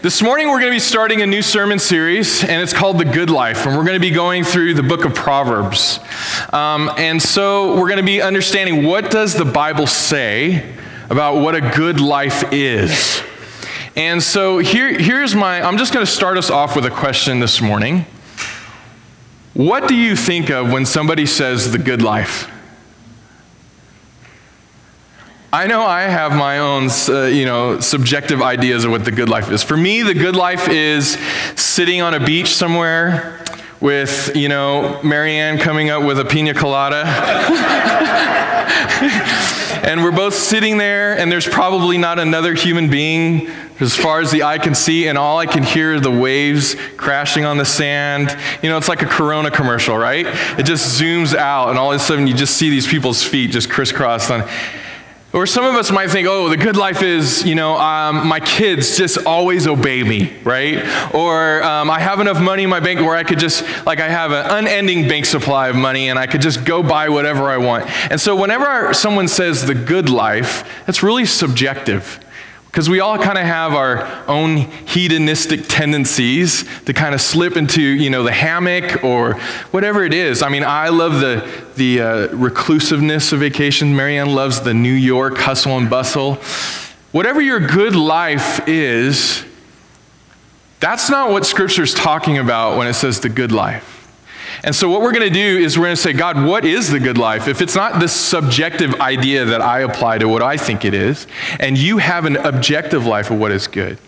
This morning, we're going to be starting a new sermon series, and it's called The Good Life. And we're going to be going through the book of Proverbs. Um, and so, we're going to be understanding what does the Bible say about what a good life is. And so, here, here's my I'm just going to start us off with a question this morning. What do you think of when somebody says the good life? I know I have my own, uh, you know, subjective ideas of what the good life is. For me, the good life is sitting on a beach somewhere with, you know, Marianne coming up with a pina colada. and we're both sitting there, and there's probably not another human being as far as the eye can see, and all I can hear are the waves crashing on the sand. You know, it's like a Corona commercial, right? It just zooms out, and all of a sudden you just see these people's feet just crisscrossed on. Or some of us might think, oh, the good life is, you know, um, my kids just always obey me, right? Or um, I have enough money in my bank where I could just, like, I have an unending bank supply of money and I could just go buy whatever I want. And so whenever someone says the good life, that's really subjective. Because we all kind of have our own hedonistic tendencies to kind of slip into, you know, the hammock or whatever it is. I mean, I love the, the uh, reclusiveness of vacation. Marianne loves the New York hustle and bustle. Whatever your good life is, that's not what Scripture's talking about when it says the good life. And so, what we're going to do is we're going to say, God, what is the good life? If it's not this subjective idea that I apply to what I think it is, and you have an objective life of what is good,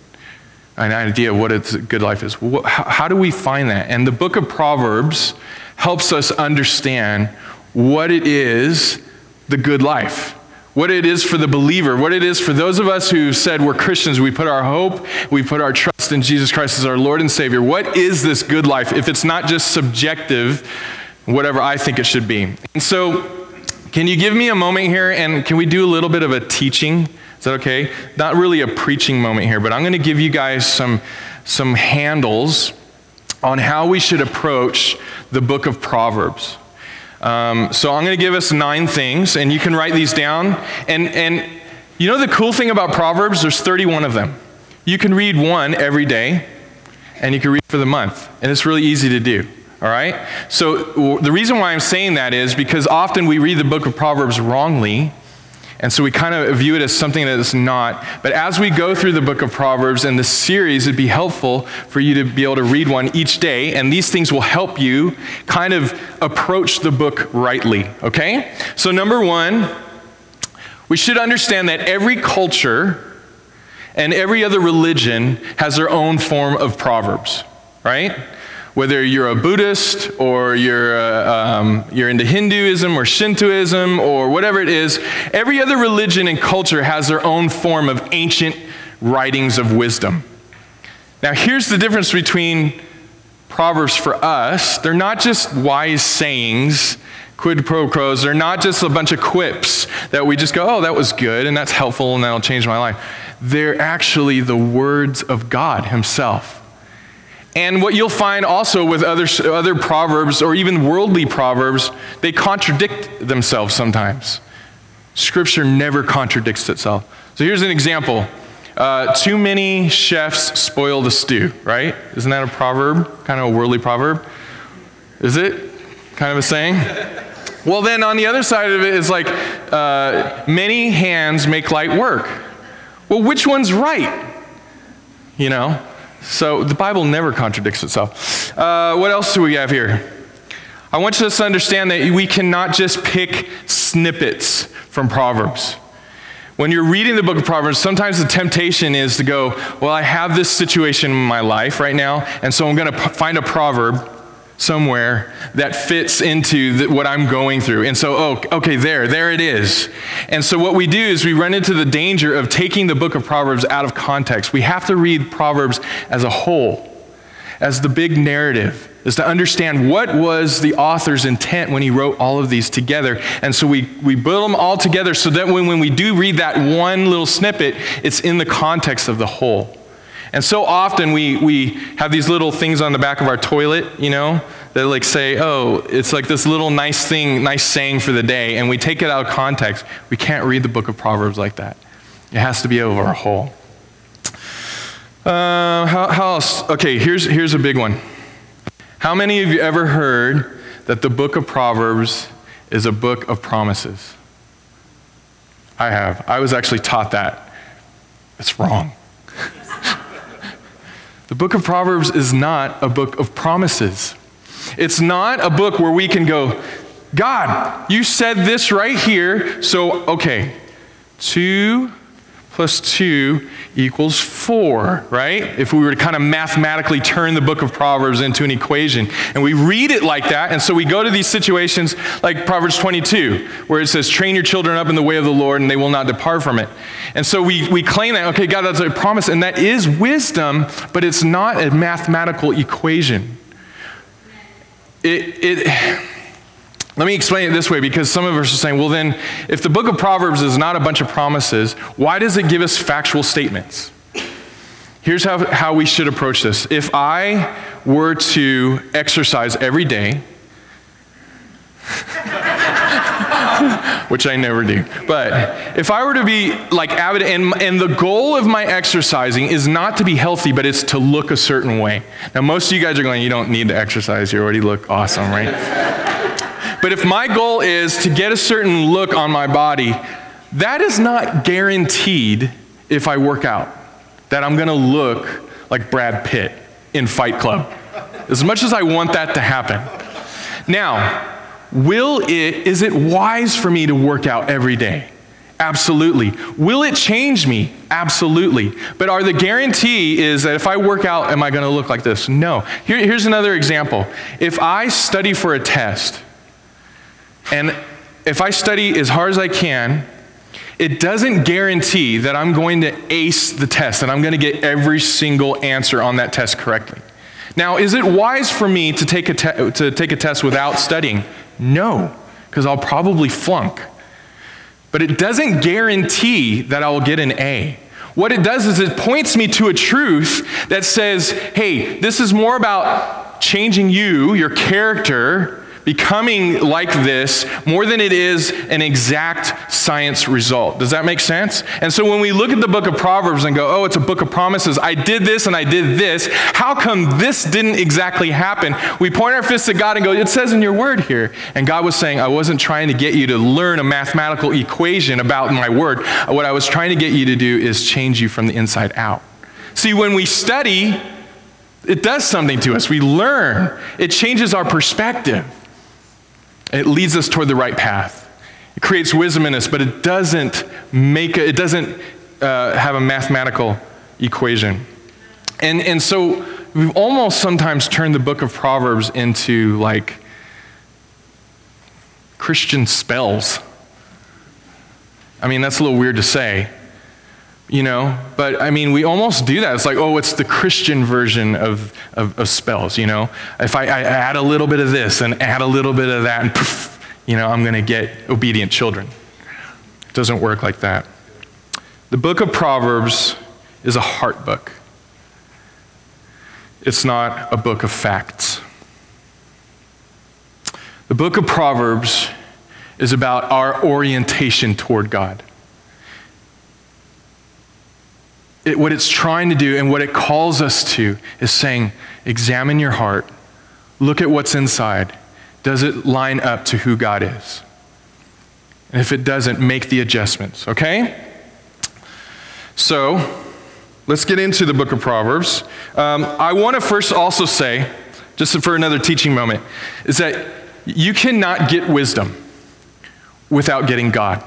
an idea of what a good life is, how do we find that? And the book of Proverbs helps us understand what it is the good life what it is for the believer, what it is for those of us who said we're Christians, we put our hope, we put our trust in Jesus Christ as our Lord and Savior. What is this good life if it's not just subjective, whatever I think it should be? And so, can you give me a moment here and can we do a little bit of a teaching? Is that okay? Not really a preaching moment here, but I'm going to give you guys some, some handles on how we should approach the book of Proverbs. Um, so I'm going to give us nine things, and you can write these down. And, and you know the cool thing about Proverbs? There's 31 of them. You can read one every day, and you can read for the month. And it's really easy to do. All right? So the reason why I'm saying that is because often we read the book of Proverbs wrongly and so we kind of view it as something that is not. But as we go through the book of Proverbs and this series, it'd be helpful for you to be able to read one each day. And these things will help you kind of approach the book rightly. Okay? So, number one, we should understand that every culture and every other religion has their own form of Proverbs, right? Whether you're a Buddhist or you're, uh, um, you're into Hinduism or Shintoism or whatever it is, every other religion and culture has their own form of ancient writings of wisdom. Now, here's the difference between Proverbs for us they're not just wise sayings, quid pro quos, they're not just a bunch of quips that we just go, oh, that was good and that's helpful and that'll change my life. They're actually the words of God Himself. And what you'll find also with other, other proverbs or even worldly proverbs, they contradict themselves sometimes. Scripture never contradicts itself. So here's an example uh, Too many chefs spoil the stew, right? Isn't that a proverb? Kind of a worldly proverb? Is it? Kind of a saying? well, then on the other side of it is like uh, many hands make light work. Well, which one's right? You know? So the Bible never contradicts itself. Uh, what else do we have here? I want us to understand that we cannot just pick snippets from Proverbs. When you're reading the book of Proverbs, sometimes the temptation is to go, Well, I have this situation in my life right now, and so I'm going to p- find a proverb somewhere that fits into the, what I'm going through. And so, oh, okay, there, there it is. And so, what we do is we run into the danger of taking the book of Proverbs out of context. We have to read Proverbs as a whole, as the big narrative, is to understand what was the author's intent when he wrote all of these together. And so we, we build them all together so that when, when we do read that one little snippet, it's in the context of the whole. And so often we, we have these little things on the back of our toilet, you know, that like say, oh, it's like this little nice thing, nice saying for the day, and we take it out of context. We can't read the book of Proverbs like that. It has to be over a whole. Uh, how, how else? Okay, here's, here's a big one. How many of you ever heard that the book of Proverbs is a book of promises? I have. I was actually taught that. It's wrong. The book of Proverbs is not a book of promises. It's not a book where we can go, God, you said this right here, so okay, two plus 2 equals 4, right? If we were to kind of mathematically turn the book of Proverbs into an equation. And we read it like that, and so we go to these situations like Proverbs 22, where it says, Train your children up in the way of the Lord, and they will not depart from it. And so we, we claim that, okay, God, that's a promise, and that is wisdom, but it's not a mathematical equation. It, it let me explain it this way because some of us are saying, well, then, if the book of Proverbs is not a bunch of promises, why does it give us factual statements? Here's how, how we should approach this. If I were to exercise every day, which I never do, but if I were to be like avid, and, and the goal of my exercising is not to be healthy, but it's to look a certain way. Now, most of you guys are going, you don't need to exercise, you already look awesome, right? But if my goal is to get a certain look on my body, that is not guaranteed if I work out, that I'm gonna look like Brad Pitt in Fight Club. As much as I want that to happen. Now, will it, is it wise for me to work out every day? Absolutely. Will it change me? Absolutely. But are the guarantee is that if I work out, am I going to look like this? No. Here, here's another example. If I study for a test, and if I study as hard as I can, it doesn't guarantee that I'm going to ace the test, that I'm going to get every single answer on that test correctly. Now, is it wise for me to take a, te- to take a test without studying? No, because I'll probably flunk. But it doesn't guarantee that I'll get an A. What it does is it points me to a truth that says, hey, this is more about changing you, your character, becoming like this more than it is an exact science result. Does that make sense? And so when we look at the book of Proverbs and go, oh, it's a book of promises, I did this and I did this, how come this didn't exactly happen? We point our fists at God and go, it says in your word here. And God was saying, I wasn't trying to get you to learn a mathematical equation about my word. What I was trying to get you to do is change you from the inside out. See, when we study, it does something to us. We learn, it changes our perspective. It leads us toward the right path. It creates wisdom in us, but it doesn't make a, it doesn't uh, have a mathematical equation. And, and so we've almost sometimes turned the book of Proverbs into like Christian spells. I mean, that's a little weird to say, you know, but I mean, we almost do that. It's like, oh, it's the Christian version of, of, of spells, you know. If I, I, add a little bit of this and add a little bit of that, and poof, you know, I'm going to get obedient children. It doesn't work like that. The book of Proverbs is a heart book, it's not a book of facts. The book of Proverbs is about our orientation toward God. It, what it's trying to do and what it calls us to is saying, examine your heart, look at what's inside. Does it line up to who God is? And if it doesn't, make the adjustments, okay? So, let's get into the book of Proverbs. Um, I want to first also say, just for another teaching moment, is that you cannot get wisdom without getting God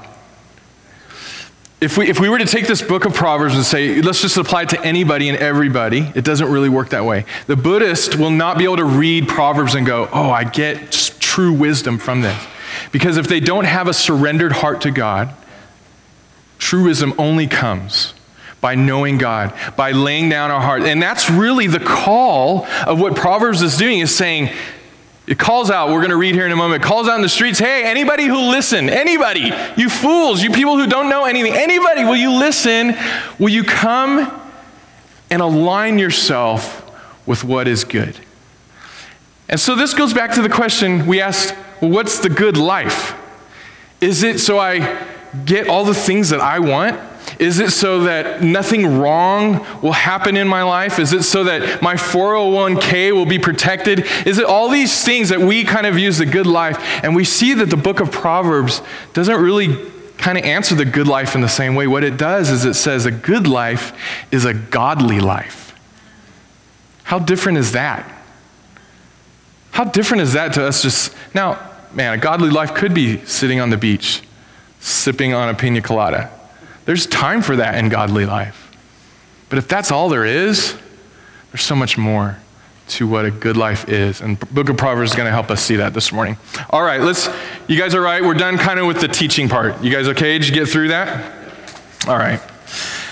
if we, if we were to take this book of Proverbs and say, let's just apply it to anybody and everybody, it doesn't really work that way. The Buddhist will not be able to read Proverbs and go, oh, I get true wisdom from this. Because if they don't have a surrendered heart to God, true wisdom only comes by knowing God, by laying down our heart. And that's really the call of what Proverbs is doing, is saying, it calls out, we're going to read here in a moment, it calls out in the streets, hey, anybody who listen, anybody, you fools, you people who don't know anything, anybody, will you listen? Will you come and align yourself with what is good? And so this goes back to the question we asked, well, what's the good life? Is it so I get all the things that I want? Is it so that nothing wrong will happen in my life? Is it so that my 401k will be protected? Is it all these things that we kind of use the good life? And we see that the book of Proverbs doesn't really kind of answer the good life in the same way. What it does is it says a good life is a godly life. How different is that? How different is that to us just now? Man, a godly life could be sitting on the beach, sipping on a pina colada. There's time for that in godly life. But if that's all there is, there's so much more to what a good life is. And book of Proverbs is going to help us see that this morning. All right, let's you guys are right. We're done kind of with the teaching part. You guys okay? Did you get through that? All right.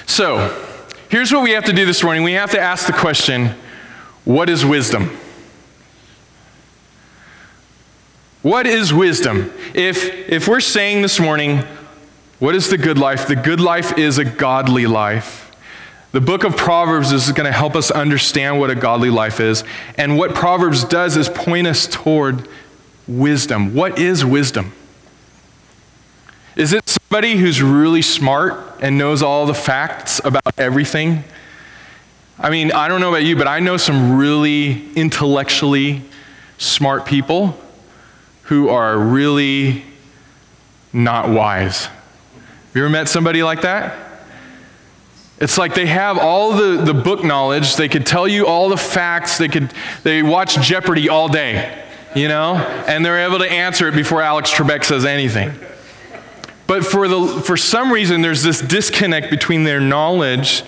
So, here's what we have to do this morning. We have to ask the question, what is wisdom? What is wisdom? If, if we're saying this morning, what is the good life? The good life is a godly life. The book of Proverbs is going to help us understand what a godly life is. And what Proverbs does is point us toward wisdom. What is wisdom? Is it somebody who's really smart and knows all the facts about everything? I mean, I don't know about you, but I know some really intellectually smart people who are really not wise. Have you ever met somebody like that? It's like they have all the, the book knowledge, they could tell you all the facts, they could they watch Jeopardy all day, you know, and they're able to answer it before Alex Trebek says anything. But for, the, for some reason, there's this disconnect between their knowledge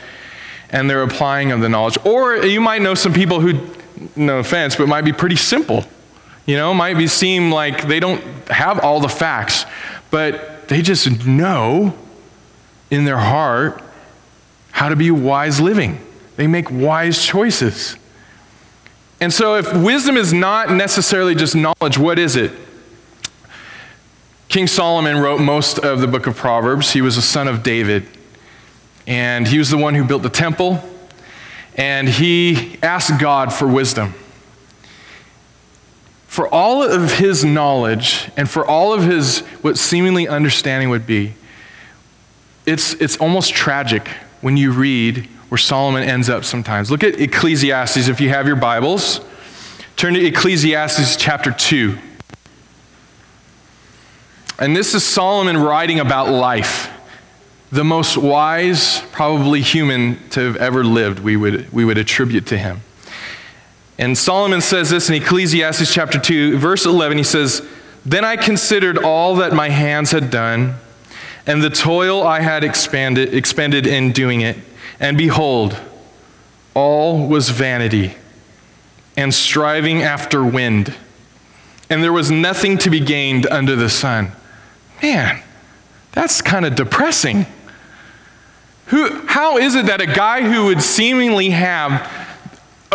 and their applying of the knowledge. Or you might know some people who, no offense, but might be pretty simple. You know, might be seem like they don't have all the facts, but they just know in their heart how to be wise living. They make wise choices. And so, if wisdom is not necessarily just knowledge, what is it? King Solomon wrote most of the book of Proverbs. He was a son of David. And he was the one who built the temple. And he asked God for wisdom for all of his knowledge and for all of his what seemingly understanding would be, it's, it's almost tragic when you read where Solomon ends up sometimes. Look at Ecclesiastes if you have your Bibles. Turn to Ecclesiastes chapter 2. And this is Solomon writing about life. The most wise, probably human to have ever lived, we would, we would attribute to him. And Solomon says this in Ecclesiastes chapter 2, verse 11. He says, Then I considered all that my hands had done, and the toil I had expanded, expended in doing it. And behold, all was vanity and striving after wind, and there was nothing to be gained under the sun. Man, that's kind of depressing. Who, how is it that a guy who would seemingly have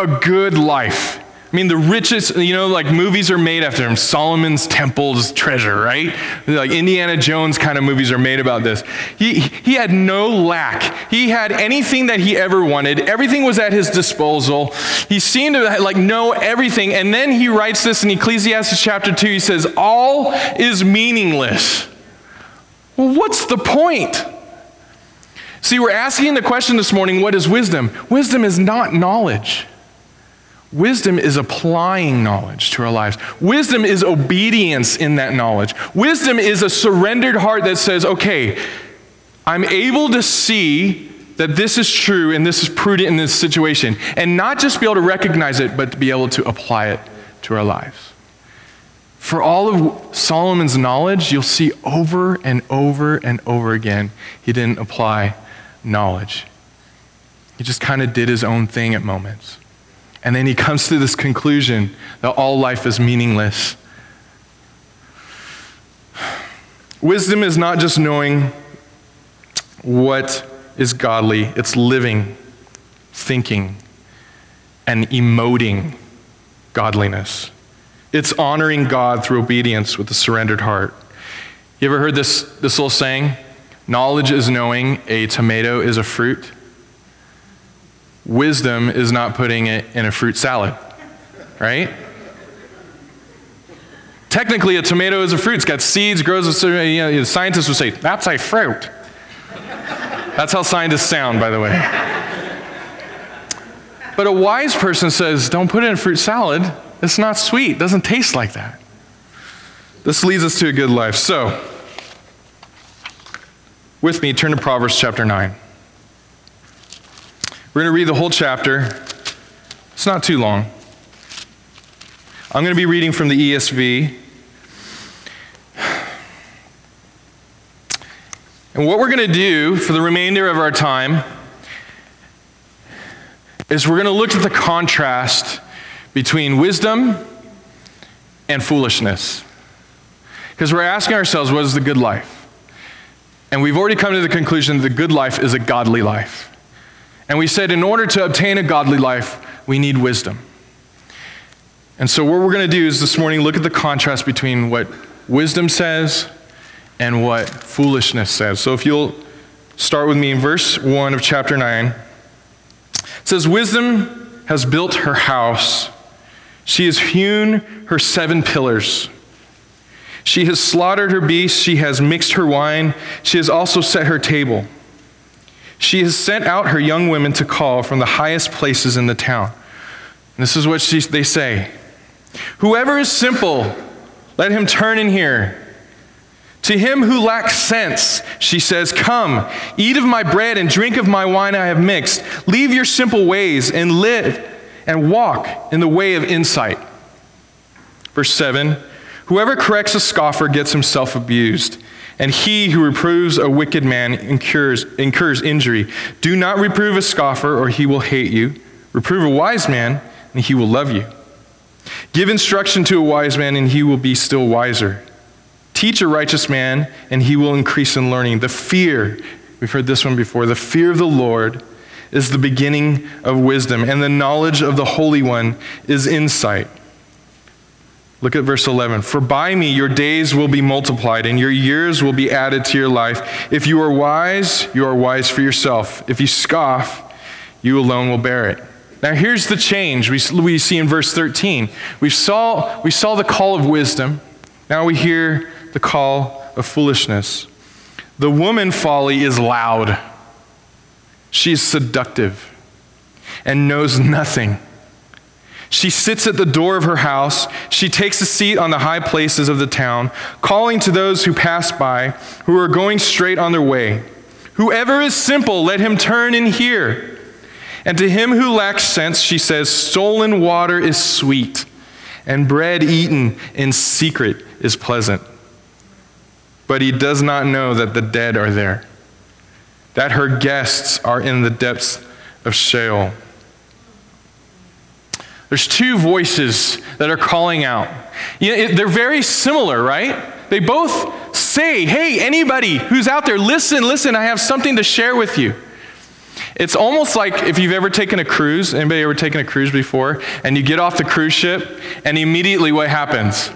a good life. I mean, the richest, you know, like movies are made after him. Solomon's Temple's treasure, right? Like Indiana Jones kind of movies are made about this. He, he had no lack. He had anything that he ever wanted. Everything was at his disposal. He seemed to like know everything. And then he writes this in Ecclesiastes chapter 2. He says, All is meaningless. Well, what's the point? See, we're asking the question this morning what is wisdom? Wisdom is not knowledge. Wisdom is applying knowledge to our lives. Wisdom is obedience in that knowledge. Wisdom is a surrendered heart that says, okay, I'm able to see that this is true and this is prudent in this situation. And not just be able to recognize it, but to be able to apply it to our lives. For all of Solomon's knowledge, you'll see over and over and over again, he didn't apply knowledge. He just kind of did his own thing at moments. And then he comes to this conclusion that all life is meaningless. Wisdom is not just knowing what is godly, it's living, thinking, and emoting godliness. It's honoring God through obedience with a surrendered heart. You ever heard this, this little saying? Knowledge is knowing a tomato is a fruit. Wisdom is not putting it in a fruit salad, right? Technically, a tomato is a fruit. It's got seeds, grows. You know, scientists would say that's a fruit. That's how scientists sound, by the way. But a wise person says, don't put it in fruit salad. It's not sweet, it doesn't taste like that. This leads us to a good life. So, with me, turn to Proverbs chapter 9. We're going to read the whole chapter. It's not too long. I'm going to be reading from the ESV. And what we're going to do for the remainder of our time is we're going to look at the contrast between wisdom and foolishness. Because we're asking ourselves, what is the good life? And we've already come to the conclusion that the good life is a godly life. And we said, in order to obtain a godly life, we need wisdom. And so, what we're going to do is this morning look at the contrast between what wisdom says and what foolishness says. So, if you'll start with me in verse 1 of chapter 9, it says, Wisdom has built her house, she has hewn her seven pillars. She has slaughtered her beasts, she has mixed her wine, she has also set her table. She has sent out her young women to call from the highest places in the town. This is what she, they say Whoever is simple, let him turn in here. To him who lacks sense, she says, Come, eat of my bread and drink of my wine I have mixed. Leave your simple ways and live and walk in the way of insight. Verse 7 Whoever corrects a scoffer gets himself abused, and he who reproves a wicked man incurs, incurs injury. Do not reprove a scoffer, or he will hate you. Reprove a wise man, and he will love you. Give instruction to a wise man, and he will be still wiser. Teach a righteous man, and he will increase in learning. The fear, we've heard this one before, the fear of the Lord is the beginning of wisdom, and the knowledge of the Holy One is insight. Look at verse 11. For by me your days will be multiplied, and your years will be added to your life. If you are wise, you are wise for yourself. If you scoff, you alone will bear it. Now here's the change we, we see in verse 13. We saw, we saw the call of wisdom. Now we hear the call of foolishness. The woman folly is loud. She's seductive and knows nothing. She sits at the door of her house. She takes a seat on the high places of the town, calling to those who pass by, who are going straight on their way. Whoever is simple, let him turn and hear. And to him who lacks sense, she says, Stolen water is sweet, and bread eaten in secret is pleasant. But he does not know that the dead are there, that her guests are in the depths of Sheol. There's two voices that are calling out. You know, it, they're very similar, right? They both say, hey, anybody who's out there, listen, listen, I have something to share with you. It's almost like if you've ever taken a cruise, anybody ever taken a cruise before, and you get off the cruise ship, and immediately what happens?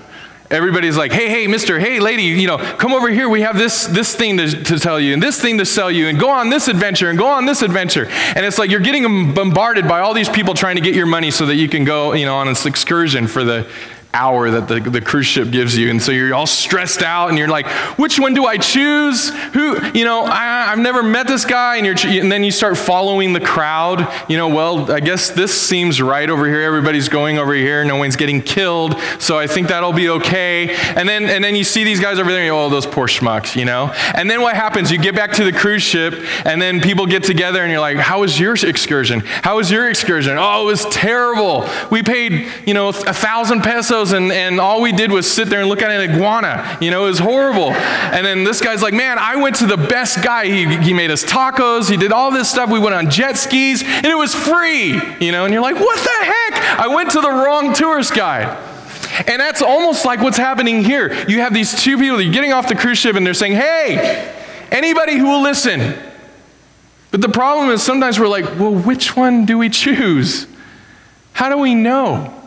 Everybody's like, hey, hey, mister, hey, lady, you know, come over here. We have this, this thing to, to tell you and this thing to sell you and go on this adventure and go on this adventure. And it's like you're getting bombarded by all these people trying to get your money so that you can go, you know, on this excursion for the hour that the, the cruise ship gives you. And so you're all stressed out and you're like, which one do I choose? Who, you know, I, have never met this guy. And, you're, and then you start following the crowd. You know, well, I guess this seems right over here. Everybody's going over here. No one's getting killed. So I think that'll be okay. And then, and then you see these guys over there. Oh, those poor schmucks, you know? And then what happens? You get back to the cruise ship and then people get together and you're like, how was your excursion? How was your excursion? Oh, it was terrible. We paid, you know, a thousand pesos and, and all we did was sit there and look at an iguana. You know, it was horrible. And then this guy's like, man, I went to the best guy. He, he made us tacos. He did all this stuff. We went on jet skis and it was free. You know, and you're like, what the heck? I went to the wrong tourist guide. And that's almost like what's happening here. You have these two people, they're getting off the cruise ship and they're saying, hey, anybody who will listen. But the problem is sometimes we're like, well, which one do we choose? How do we know?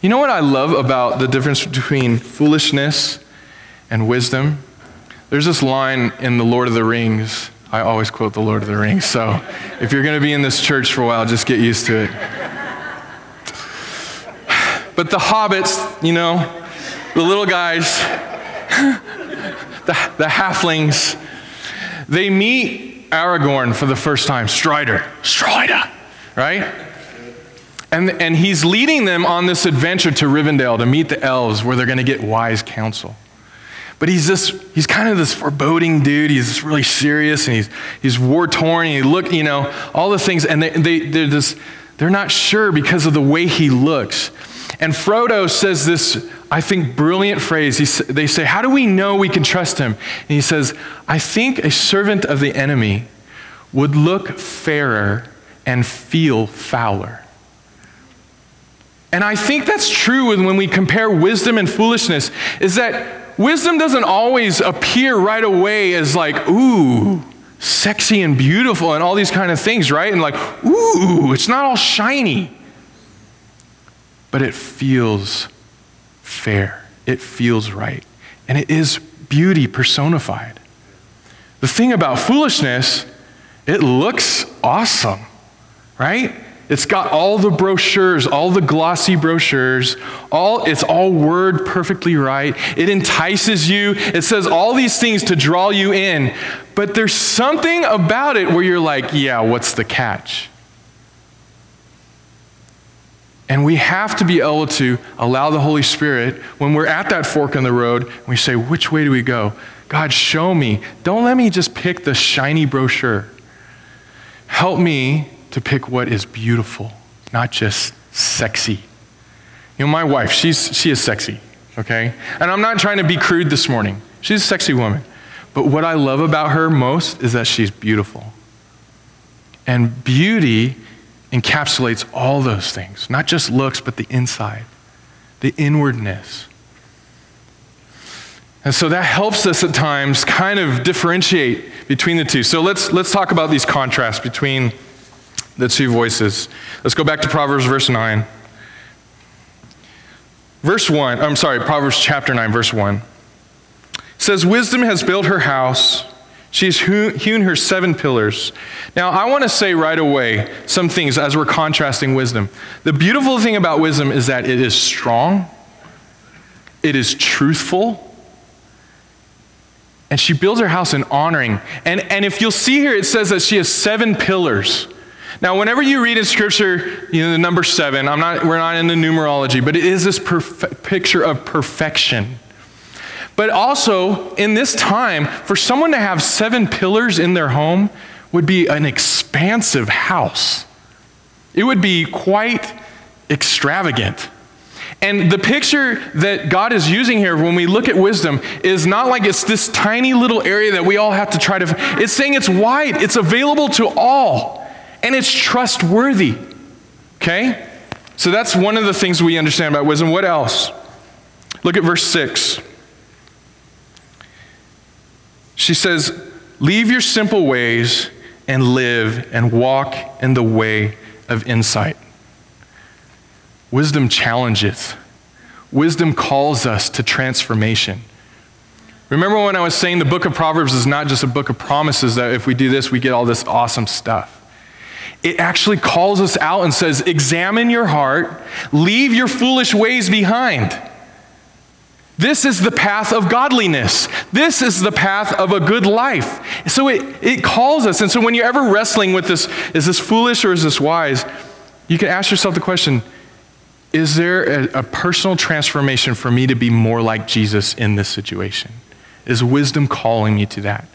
You know what I love about the difference between foolishness and wisdom? There's this line in The Lord of the Rings. I always quote The Lord of the Rings, so if you're going to be in this church for a while, just get used to it. But the hobbits, you know, the little guys, the, the halflings, They meet Aragorn for the first time, Strider, Strider, right? And, and he's leading them on this adventure to Rivendell to meet the elves where they're going to get wise counsel. But he's this, he's kind of this foreboding dude. He's just really serious and he's, he's war torn. And he look, you know, all the things. And they, they, they're just, they're not sure because of the way he looks. And Frodo says this, I think, brilliant phrase. He, they say, How do we know we can trust him? And he says, I think a servant of the enemy would look fairer and feel fouler. And I think that's true when we compare wisdom and foolishness, is that wisdom doesn't always appear right away as like, ooh, sexy and beautiful and all these kind of things, right? And like, ooh, it's not all shiny. But it feels fair. It feels right. And it is beauty personified. The thing about foolishness, it looks awesome, right? It's got all the brochures, all the glossy brochures, all it's all word perfectly right. It entices you. It says all these things to draw you in. But there's something about it where you're like, yeah, what's the catch? And we have to be able to allow the Holy Spirit, when we're at that fork in the road, we say, which way do we go? God, show me. Don't let me just pick the shiny brochure. Help me to pick what is beautiful, not just sexy. You know, my wife, she's, she is sexy, okay? And I'm not trying to be crude this morning. She's a sexy woman. But what I love about her most is that she's beautiful. And beauty encapsulates all those things, not just looks, but the inside, the inwardness. And so that helps us at times kind of differentiate between the two. So let's, let's talk about these contrasts between the two voices. Let's go back to Proverbs verse 9. Verse 1, I'm sorry, Proverbs chapter 9, verse 1. says, Wisdom has built her house, she's hewn her seven pillars. Now, I want to say right away some things as we're contrasting wisdom. The beautiful thing about wisdom is that it is strong, it is truthful, and she builds her house in honoring. And, and if you'll see here, it says that she has seven pillars. Now, whenever you read in Scripture, you know, the number seven, I'm not, we're not in the numerology, but it is this perf- picture of perfection. But also, in this time, for someone to have seven pillars in their home would be an expansive house. It would be quite extravagant. And the picture that God is using here when we look at wisdom is not like it's this tiny little area that we all have to try to, it's saying it's wide, it's available to all and it's trustworthy. Okay? So that's one of the things we understand about wisdom. What else? Look at verse 6. She says, Leave your simple ways and live and walk in the way of insight. Wisdom challenges. Wisdom calls us to transformation. Remember when I was saying the book of Proverbs is not just a book of promises that if we do this, we get all this awesome stuff it actually calls us out and says, Examine your heart, leave your foolish ways behind. This is the path of godliness. This is the path of a good life. So it, it calls us. And so when you're ever wrestling with this, is this foolish or is this wise? You can ask yourself the question Is there a, a personal transformation for me to be more like Jesus in this situation? Is wisdom calling me to that?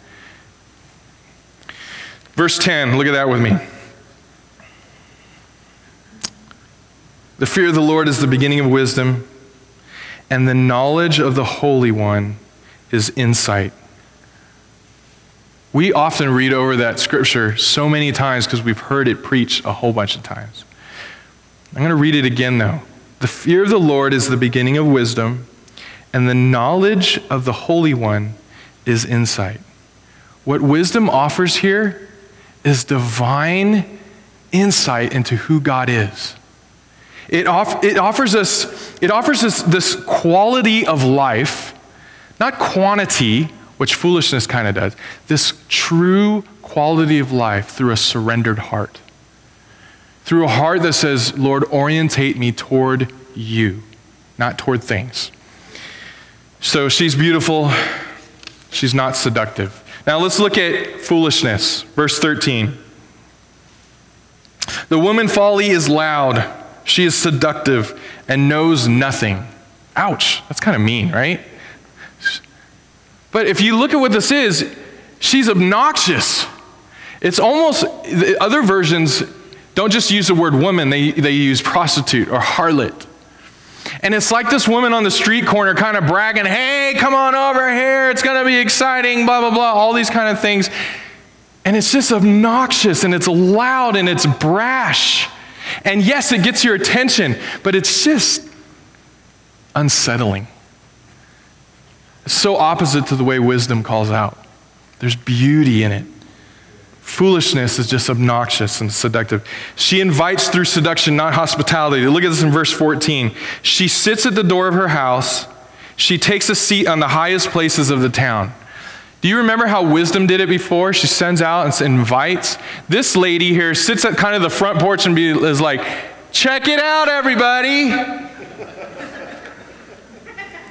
Verse 10, look at that with me. The fear of the Lord is the beginning of wisdom, and the knowledge of the Holy One is insight. We often read over that scripture so many times because we've heard it preached a whole bunch of times. I'm going to read it again, though. The fear of the Lord is the beginning of wisdom, and the knowledge of the Holy One is insight. What wisdom offers here is divine insight into who God is. It, off, it, offers us, it offers us this quality of life, not quantity, which foolishness kind of does, this true quality of life through a surrendered heart. Through a heart that says, Lord, orientate me toward you, not toward things. So she's beautiful, she's not seductive. Now let's look at foolishness. Verse 13. The woman folly is loud, she is seductive, and knows nothing. Ouch, that's kind of mean, right? But if you look at what this is, she's obnoxious. It's almost, the other versions don't just use the word woman, they, they use prostitute or harlot. And it's like this woman on the street corner kind of bragging, hey, come on over here, it's gonna be exciting, blah, blah, blah, all these kind of things. And it's just obnoxious and it's loud and it's brash. And yes, it gets your attention, but it's just unsettling. It's so opposite to the way wisdom calls out. There's beauty in it. Foolishness is just obnoxious and seductive. She invites through seduction, not hospitality. Look at this in verse 14. She sits at the door of her house. She takes a seat on the highest places of the town. Do you remember how wisdom did it before? She sends out and invites. This lady here sits at kind of the front porch and be, is like, check it out, everybody.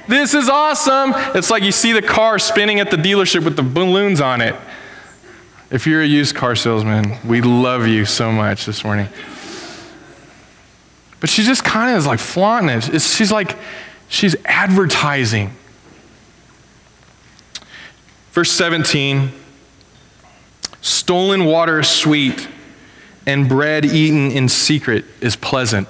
this is awesome. It's like you see the car spinning at the dealership with the balloons on it. If you're a used car salesman, we love you so much this morning. But she just kind of is like flaunting it. She's like, she's advertising. Verse 17 Stolen water is sweet, and bread eaten in secret is pleasant.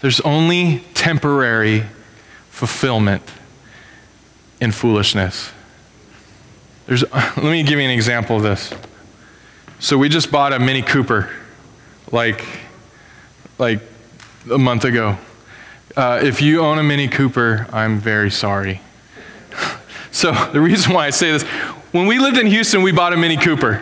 There's only temporary fulfillment in foolishness. There's, let me give you an example of this. So we just bought a Mini Cooper, like, like a month ago. Uh, if you own a Mini Cooper, I'm very sorry. so the reason why I say this, when we lived in Houston, we bought a Mini Cooper.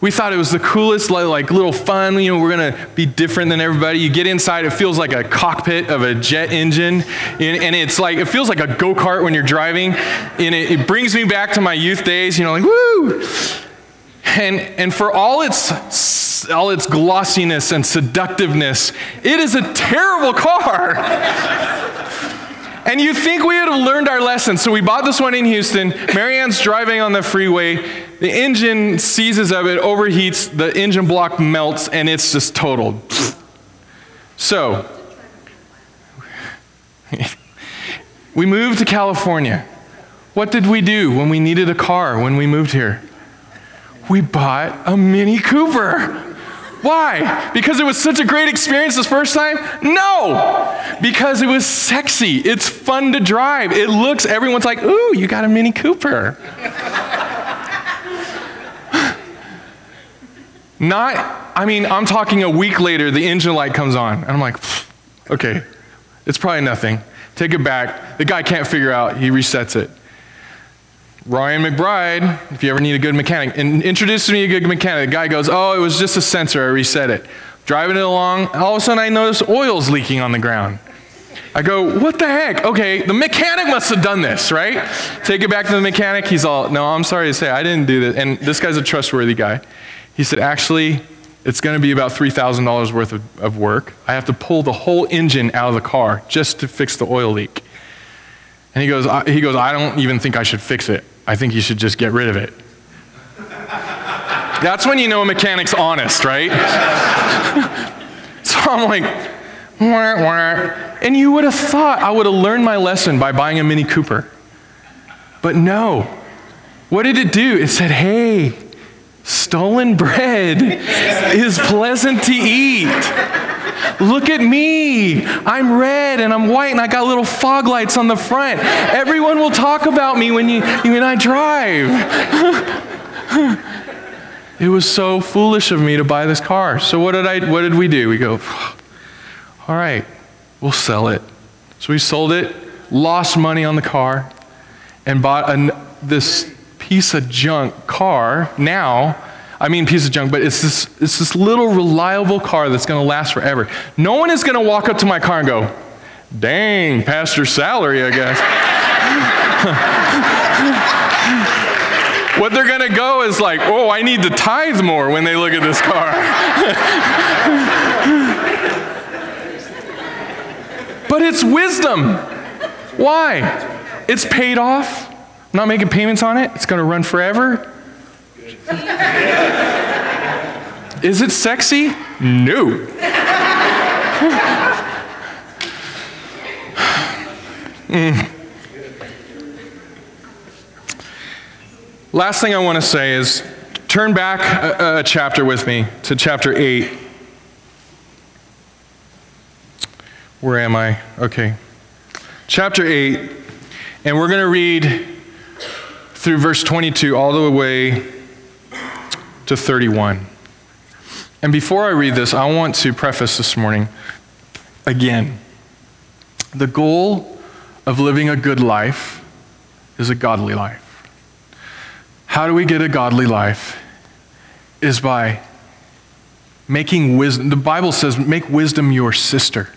We thought it was the coolest, like, little fun. You know, we're gonna be different than everybody. You get inside, it feels like a cockpit of a jet engine, and, it's like it feels like a go kart when you're driving, and it, it brings me back to my youth days. You know, like woo. And, and for all its, all its glossiness and seductiveness, it is a terrible car. and you think we would have learned our lesson. So we bought this one in Houston. Marianne's driving on the freeway. The engine seizes of it, overheats, the engine block melts, and it's just totaled. So, we moved to California. What did we do when we needed a car when we moved here? We bought a Mini Cooper. Why? Because it was such a great experience this first time? No! Because it was sexy. It's fun to drive. It looks, everyone's like, ooh, you got a Mini Cooper. Not, I mean, I'm talking a week later, the engine light comes on, and I'm like, okay, it's probably nothing. Take it back. The guy can't figure out, he resets it. Ryan McBride, if you ever need a good mechanic, and introduces me a good mechanic. The guy goes, Oh, it was just a sensor. I reset it. Driving it along, all of a sudden I notice oil's leaking on the ground. I go, What the heck? Okay, the mechanic must have done this, right? Take it back to the mechanic. He's all, No, I'm sorry to say, I didn't do this. And this guy's a trustworthy guy. He said, Actually, it's going to be about $3,000 worth of, of work. I have to pull the whole engine out of the car just to fix the oil leak. And he goes, I, he goes, I don't even think I should fix it. I think you should just get rid of it. That's when you know a mechanic's honest, right? so I'm like, wah, wah. and you would have thought I would have learned my lesson by buying a Mini Cooper. But no. What did it do? It said, hey, stolen bread is pleasant to eat. Look at me. I'm red and I'm white and I got little fog lights on the front. Everyone will talk about me when, you, when I drive. it was so foolish of me to buy this car. So what did I what did we do? We go, all right, we'll sell it. So we sold it, lost money on the car, and bought an, this piece of junk car now I mean piece of junk, but it's this, it's this little reliable car that's going to last forever. No one is going to walk up to my car and go, dang, pastor's salary, I guess. what they're going to go is like, oh, I need to tithe more when they look at this car. but it's wisdom. Why? It's paid off not making payments on it. It's going to run forever. Is it sexy? No. mm. Last thing I want to say is turn back a, a chapter with me to chapter 8. Where am I? Okay. Chapter 8, and we're going to read through verse 22 all the way to 31. And before I read this, I want to preface this morning again. The goal of living a good life is a godly life. How do we get a godly life? Is by making wisdom. The Bible says, make wisdom your sister.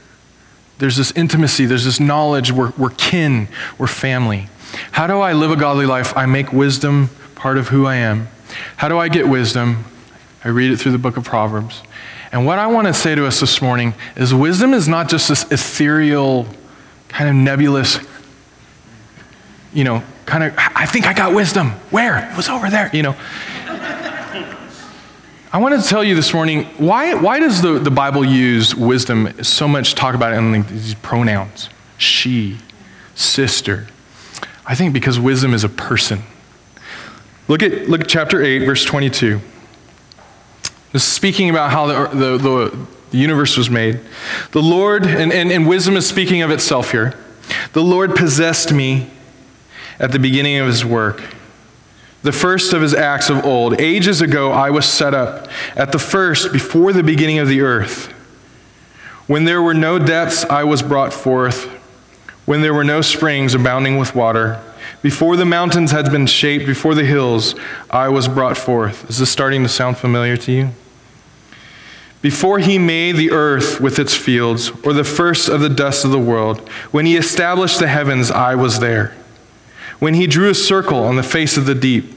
There's this intimacy, there's this knowledge, we're, we're kin, we're family. How do I live a godly life? I make wisdom part of who I am. How do I get wisdom? I read it through the book of Proverbs. And what I want to say to us this morning is wisdom is not just this ethereal, kind of nebulous, you know, kind of, I think I got wisdom. Where? It was over there, you know. I want to tell you this morning why, why does the, the Bible use wisdom so much talk about it in these pronouns? She, sister. I think because wisdom is a person. Look at, look at chapter 8, verse 22. This is speaking about how the, the, the, the universe was made. The Lord, and, and, and wisdom is speaking of itself here. The Lord possessed me at the beginning of his work, the first of his acts of old. Ages ago, I was set up at the first, before the beginning of the earth. When there were no depths, I was brought forth. When there were no springs abounding with water, before the mountains had been shaped, before the hills, I was brought forth. Is this starting to sound familiar to you? Before he made the earth with its fields, or the first of the dust of the world, when he established the heavens, I was there. When he drew a circle on the face of the deep,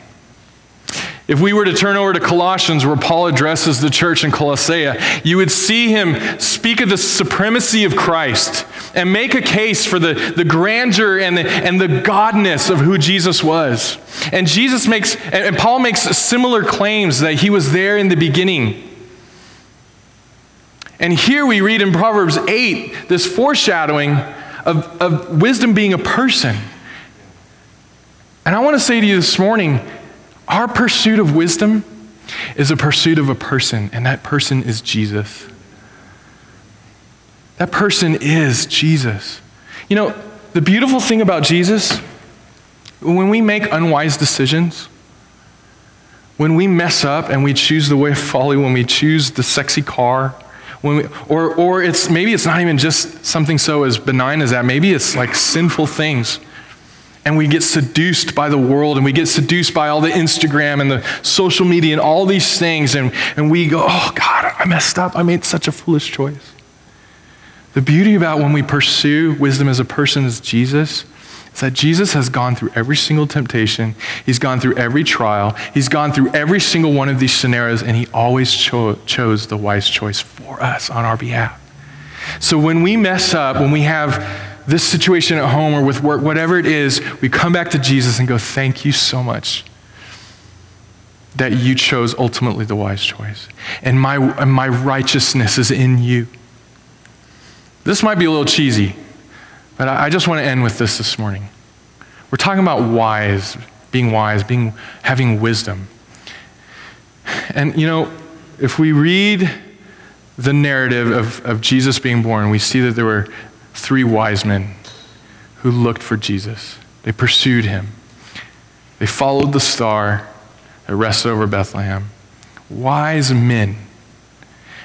If we were to turn over to Colossians, where Paul addresses the church in Colossae, you would see him speak of the supremacy of Christ and make a case for the, the grandeur and the, and the godness of who Jesus was. And Jesus makes, and Paul makes similar claims that he was there in the beginning. And here we read in Proverbs 8 this foreshadowing of, of wisdom being a person. And I want to say to you this morning, our pursuit of wisdom is a pursuit of a person, and that person is Jesus. That person is Jesus. You know, the beautiful thing about Jesus, when we make unwise decisions, when we mess up and we choose the way of folly, when we choose the sexy car, when we, or, or it's maybe it's not even just something so as benign as that. Maybe it's like sinful things and we get seduced by the world and we get seduced by all the Instagram and the social media and all these things, and, and we go, oh God, I messed up. I made such a foolish choice. The beauty about when we pursue wisdom as a person as Jesus is that Jesus has gone through every single temptation, he's gone through every trial, he's gone through every single one of these scenarios, and he always cho- chose the wise choice for us on our behalf. So when we mess up, when we have this situation at home or with work, whatever it is, we come back to Jesus and go, Thank you so much that you chose ultimately the wise choice. And my, and my righteousness is in you. This might be a little cheesy, but I, I just want to end with this this morning. We're talking about wise, being wise, being, having wisdom. And, you know, if we read the narrative of, of Jesus being born, we see that there were three wise men who looked for Jesus. They pursued him. They followed the star that rested over Bethlehem. Wise men.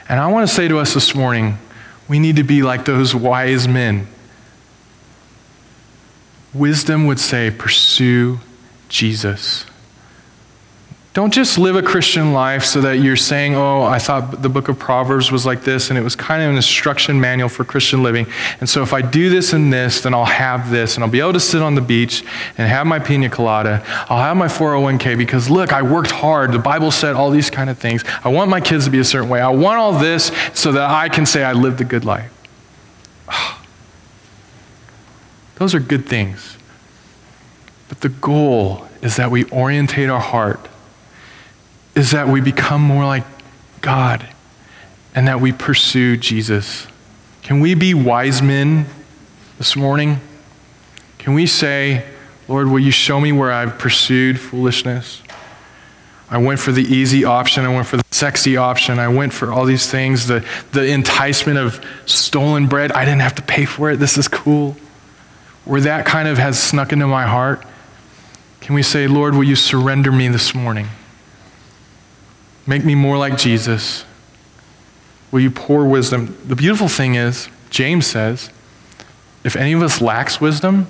And I want to say to us this morning we need to be like those wise men. Wisdom would say, pursue Jesus. Don't just live a Christian life so that you're saying, oh, I thought the book of Proverbs was like this, and it was kind of an instruction manual for Christian living. And so if I do this and this, then I'll have this, and I'll be able to sit on the beach and have my pina colada. I'll have my 401k because look, I worked hard. The Bible said all these kind of things. I want my kids to be a certain way. I want all this so that I can say I lived a good life. Those are good things. But the goal is that we orientate our heart, is that we become more like God, and that we pursue Jesus. Can we be wise men this morning? Can we say, Lord, will you show me where I've pursued foolishness? I went for the easy option. I went for the sexy option. I went for all these things, the, the enticement of stolen bread. I didn't have to pay for it. This is cool. Where that kind of has snuck into my heart. Can we say, Lord, will you surrender me this morning? Make me more like Jesus. Will you pour wisdom? The beautiful thing is, James says, if any of us lacks wisdom,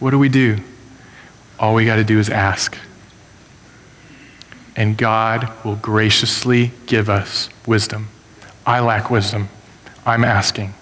what do we do? All we got to do is ask. And God will graciously give us wisdom. I lack wisdom. I'm asking.